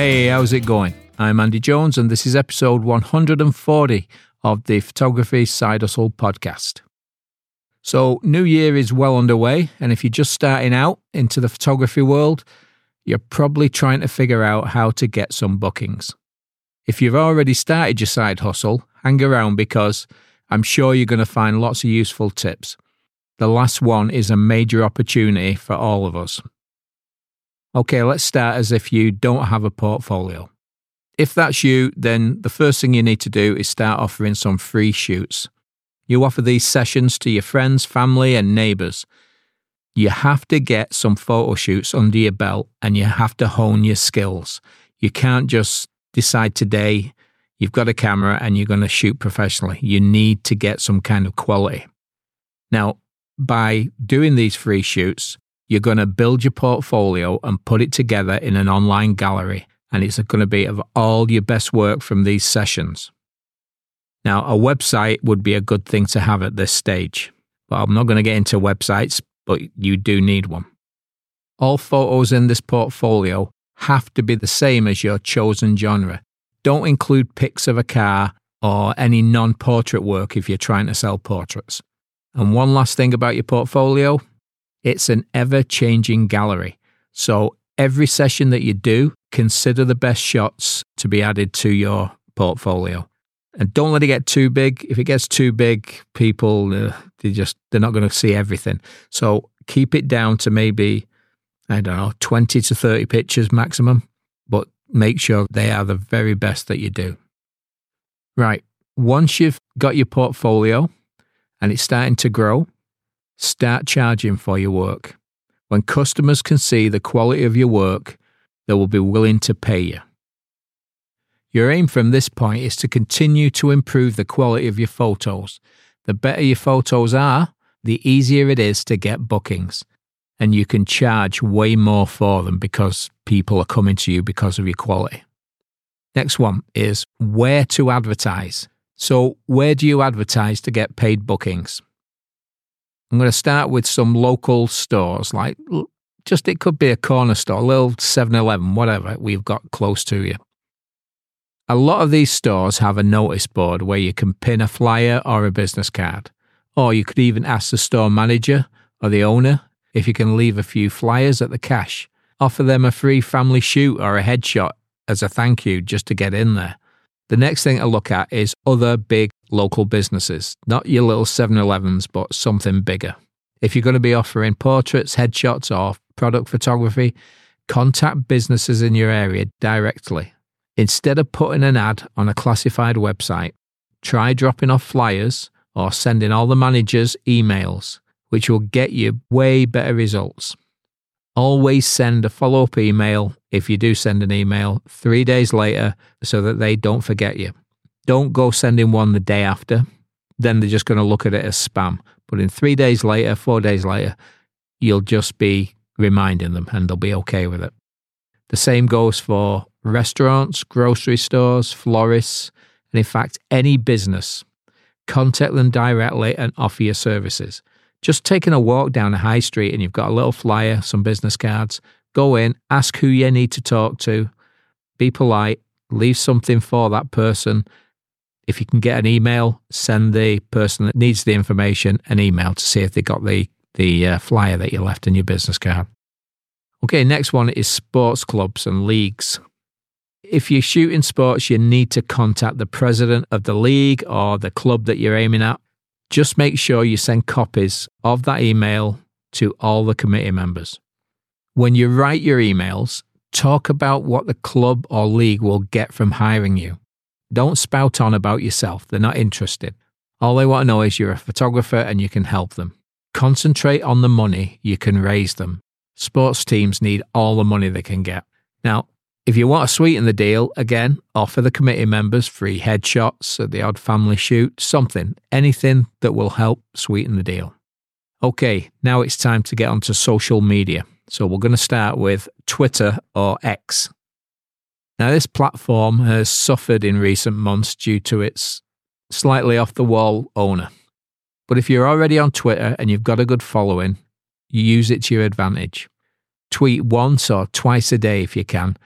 Hey, how's it going? I'm Andy Jones, and this is episode 140 of the Photography Side Hustle podcast. So, New Year is well underway, and if you're just starting out into the photography world, you're probably trying to figure out how to get some bookings. If you've already started your side hustle, hang around because I'm sure you're going to find lots of useful tips. The last one is a major opportunity for all of us. Okay, let's start as if you don't have a portfolio. If that's you, then the first thing you need to do is start offering some free shoots. You offer these sessions to your friends, family, and neighbours. You have to get some photo shoots under your belt and you have to hone your skills. You can't just decide today you've got a camera and you're going to shoot professionally. You need to get some kind of quality. Now, by doing these free shoots, you're going to build your portfolio and put it together in an online gallery, and it's going to be of all your best work from these sessions. Now, a website would be a good thing to have at this stage, but I'm not going to get into websites, but you do need one. All photos in this portfolio have to be the same as your chosen genre. Don't include pics of a car or any non portrait work if you're trying to sell portraits. And one last thing about your portfolio it's an ever changing gallery. So every session that you do, consider the best shots to be added to your portfolio. And don't let it get too big. If it gets too big, people uh, they just they're not going to see everything. So keep it down to maybe I don't know, 20 to 30 pictures maximum, but make sure they are the very best that you do. Right. Once you've got your portfolio and it's starting to grow, start charging for your work. When customers can see the quality of your work, they will be willing to pay you. Your aim from this point is to continue to improve the quality of your photos. The better your photos are, the easier it is to get bookings and you can charge way more for them because people are coming to you because of your quality. Next one is where to advertise. So, where do you advertise to get paid bookings? I'm going to start with some local stores, like just it could be a corner store, a little 7 Eleven, whatever we've got close to you. A lot of these stores have a notice board where you can pin a flyer or a business card. Or you could even ask the store manager or the owner if you can leave a few flyers at the cash, offer them a free family shoot or a headshot as a thank you just to get in there. The next thing to look at is other big local businesses, not your little 7 Elevens, but something bigger. If you're going to be offering portraits, headshots, or product photography, contact businesses in your area directly. Instead of putting an ad on a classified website, try dropping off flyers or sending all the managers emails which will get you way better results. Always send a follow up email if you do send an email three days later so that they don't forget you. Don't go sending one the day after, then they're just going to look at it as spam. But in three days later, four days later, you'll just be reminding them and they'll be okay with it. The same goes for restaurants, grocery stores, florists, and in fact, any business. Contact them directly and offer your services. Just taking a walk down a high street and you've got a little flyer, some business cards, go in, ask who you need to talk to, be polite, leave something for that person. If you can get an email, send the person that needs the information an email to see if they got the, the uh, flyer that you left in your business card. Okay, next one is sports clubs and leagues. If you shoot in sports, you need to contact the president of the league or the club that you're aiming at just make sure you send copies of that email to all the committee members. When you write your emails, talk about what the club or league will get from hiring you. Don't spout on about yourself, they're not interested. All they want to know is you're a photographer and you can help them. Concentrate on the money you can raise them. Sports teams need all the money they can get. Now, if you want to sweeten the deal, again, offer the committee members free headshots at the odd family shoot, something, anything that will help sweeten the deal. Okay, now it's time to get onto social media. So we're going to start with Twitter or X. Now, this platform has suffered in recent months due to its slightly off the wall owner. But if you're already on Twitter and you've got a good following, use it to your advantage. Tweet once or twice a day if you can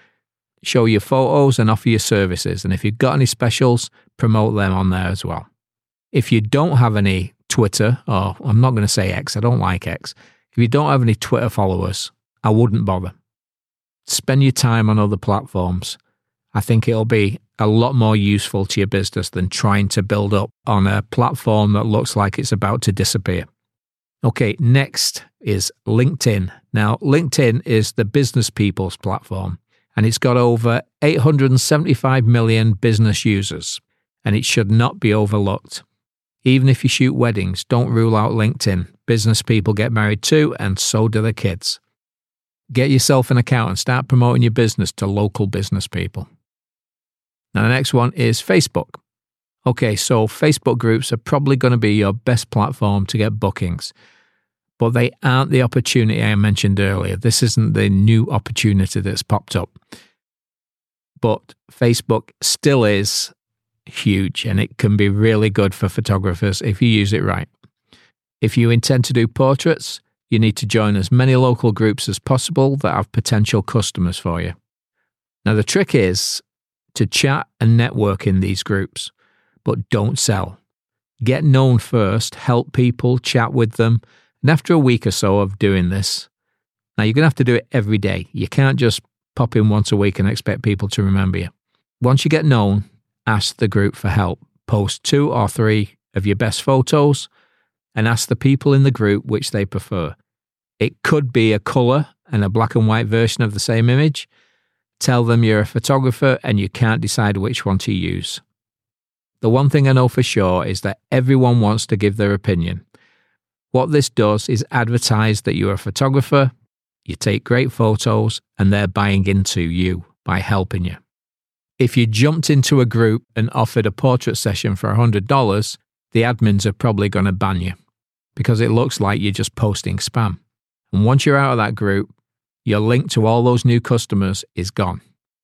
show your photos and offer your services. And if you've got any specials, promote them on there as well. If you don't have any Twitter, or I'm not going to say X, I don't like X. If you don't have any Twitter followers, I wouldn't bother. Spend your time on other platforms. I think it'll be a lot more useful to your business than trying to build up on a platform that looks like it's about to disappear. Okay, next is LinkedIn. Now, LinkedIn is the business people's platform and it's got over 875 million business users and it should not be overlooked. Even if you shoot weddings, don't rule out LinkedIn. Business people get married too, and so do the kids. Get yourself an account and start promoting your business to local business people. Now, the next one is Facebook. Okay, so Facebook groups are probably going to be your best platform to get bookings, but they aren't the opportunity I mentioned earlier. This isn't the new opportunity that's popped up. But Facebook still is huge and it can be really good for photographers if you use it right. If you intend to do portraits, you need to join as many local groups as possible that have potential customers for you. Now, the trick is to chat and network in these groups, but don't sell. Get known first, help people, chat with them, and after a week or so of doing this, now you're going to have to do it every day. You can't just pop in once a week and expect people to remember you. Once you get known, ask the group for help. Post two or three of your best photos and ask the people in the group which they prefer. It could be a colour and a black and white version of the same image. Tell them you're a photographer and you can't decide which one to use. The one thing I know for sure is that everyone wants to give their opinion. What this does is advertise that you're a photographer, you take great photos, and they're buying into you by helping you. If you jumped into a group and offered a portrait session for $100, the admins are probably going to ban you because it looks like you're just posting spam. And once you're out of that group, your link to all those new customers is gone.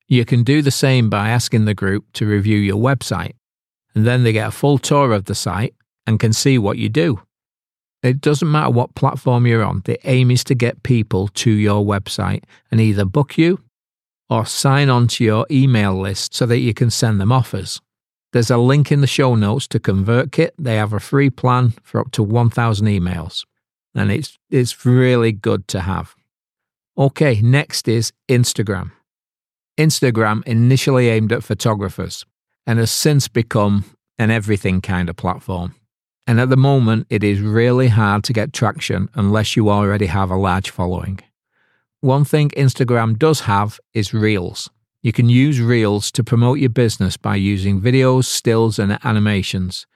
You can do the same by asking the group to review your website, and then they get a full tour of the site and can see what you do. It doesn't matter what platform you're on, the aim is to get people to your website and either book you or sign on to your email list so that you can send them offers. There's a link in the show notes to ConvertKit. They have a free plan for up to 1,000 emails, and it's, it's really good to have. Okay, next is Instagram. Instagram initially aimed at photographers and has since become an everything kind of platform. And at the moment, it is really hard to get traction unless you already have a large following. One thing Instagram does have is Reels. You can use Reels to promote your business by using videos, stills, and animations.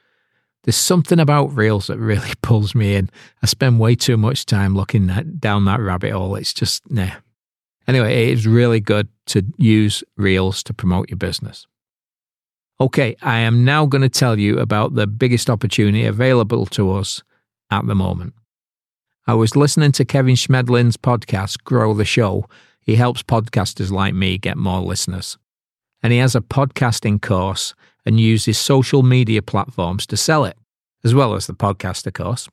There's something about Reels that really pulls me in. I spend way too much time looking down that rabbit hole. It's just, nah. Anyway, it is really good to use Reels to promote your business. Okay, I am now going to tell you about the biggest opportunity available to us at the moment. I was listening to Kevin Chemidlin's podcast, Grow the Show. He helps podcasters like me get more listeners. And he has a podcasting course and uses social media platforms to sell it, as well as the podcast, of course.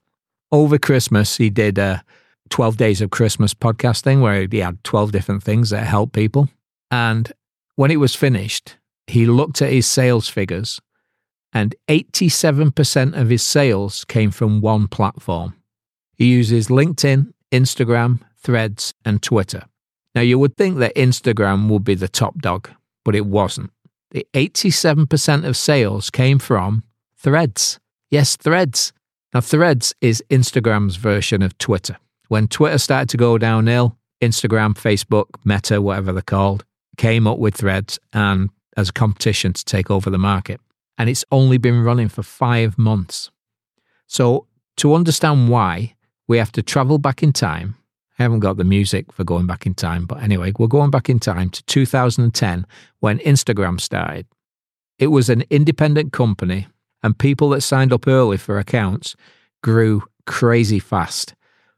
Over Christmas, he did a 12 Days of Christmas podcasting where he had 12 different things that help people. And when it was finished, he looked at his sales figures, and 87% of his sales came from one platform. He uses LinkedIn, Instagram, Threads, and Twitter. Now, you would think that Instagram would be the top dog, but it wasn't. The 87% of sales came from Threads. Yes, Threads. Now, Threads is Instagram's version of Twitter. When Twitter started to go downhill, Instagram, Facebook, Meta, whatever they're called, came up with Threads and as a competition to take over the market. And it's only been running for five months. So, to understand why, we have to travel back in time. I haven't got the music for going back in time, but anyway, we're going back in time to 2010 when Instagram started. It was an independent company, and people that signed up early for accounts grew crazy fast.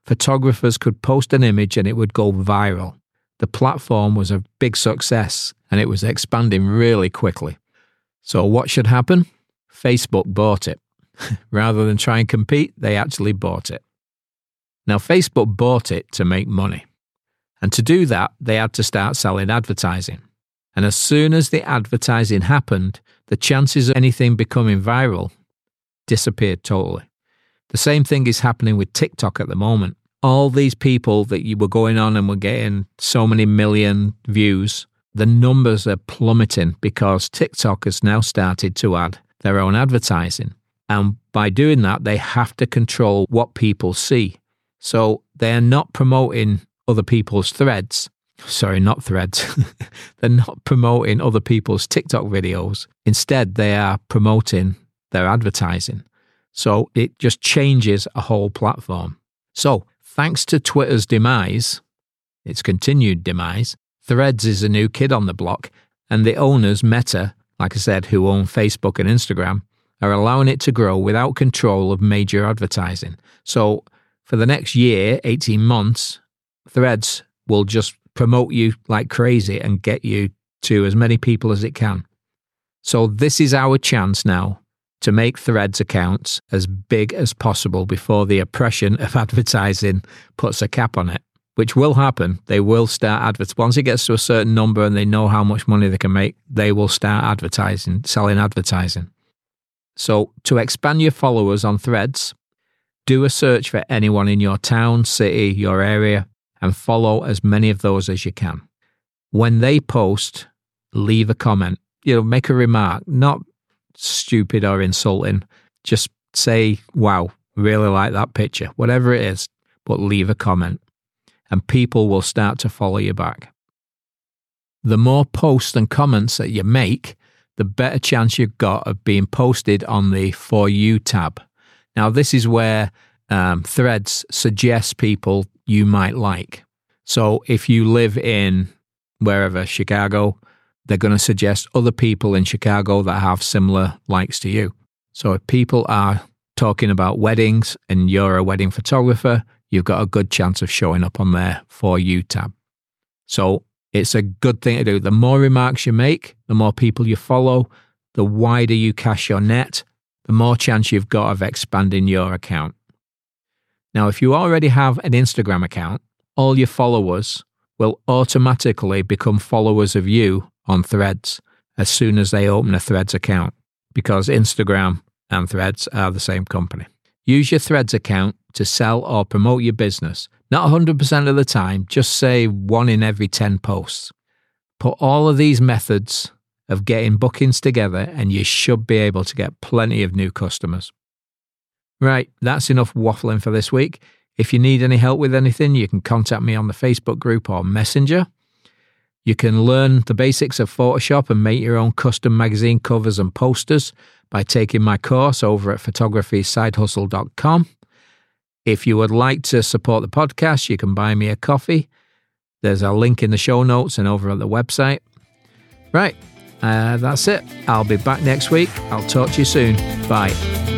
Photographers could post an image and it would go viral. The platform was a big success and it was expanding really quickly. So, what should happen? Facebook bought it. Rather than try and compete, they actually bought it. Now, Facebook bought it to make money. And to do that, they had to start selling advertising. And as soon as the advertising happened, the chances of anything becoming viral disappeared totally. The same thing is happening with TikTok at the moment. All these people that you were going on and were getting so many million views, the numbers are plummeting because TikTok has now started to add their own advertising. And by doing that, they have to control what people see. So they're not promoting other people's threads. Sorry, not threads. they're not promoting other people's TikTok videos. Instead, they are promoting their advertising. So it just changes a whole platform. So, thanks to Twitter's demise, its continued demise, Threads is a new kid on the block, and the owners, Meta, like I said, who own Facebook and Instagram, are allowing it to grow without control of major advertising. So, for the next year, 18 months, Threads will just promote you like crazy and get you to as many people as it can. So, this is our chance now to make Threads accounts as big as possible before the oppression of advertising puts a cap on it, which will happen. They will start advertising. Once it gets to a certain number and they know how much money they can make, they will start advertising, selling advertising. So, to expand your followers on Threads, do a search for anyone in your town, city, your area, and follow as many of those as you can. When they post, leave a comment. You know, make a remark, not stupid or insulting. Just say, wow, really like that picture, whatever it is, but leave a comment. And people will start to follow you back. The more posts and comments that you make, the better chance you've got of being posted on the For You tab. Now, this is where um, Threads suggests people you might like. So if you live in wherever, Chicago, they're going to suggest other people in Chicago that have similar likes to you. So if people are talking about weddings and you're a wedding photographer, you've got a good chance of showing up on their For You tab. So it's a good thing to do. The more remarks you make, the more people you follow, the wider you cast your net, the more chance you've got of expanding your account. Now, if you already have an Instagram account, all your followers will automatically become followers of you on Threads as soon as they open a Threads account because Instagram and Threads are the same company. Use your Threads account to sell or promote your business. Not 100% of the time, just say one in every 10 posts. Put all of these methods of getting bookings together, and you should be able to get plenty of new customers. Right, that's enough waffling for this week. If you need any help with anything, you can contact me on the Facebook group or Messenger. You can learn the basics of Photoshop and make your own custom magazine covers and posters by taking my course over at photographysidehustle.com. If you would like to support the podcast, you can buy me a coffee. There's a link in the show notes and over at the website. Right, uh, that's it. I'll be back next week. I'll talk to you soon. Bye.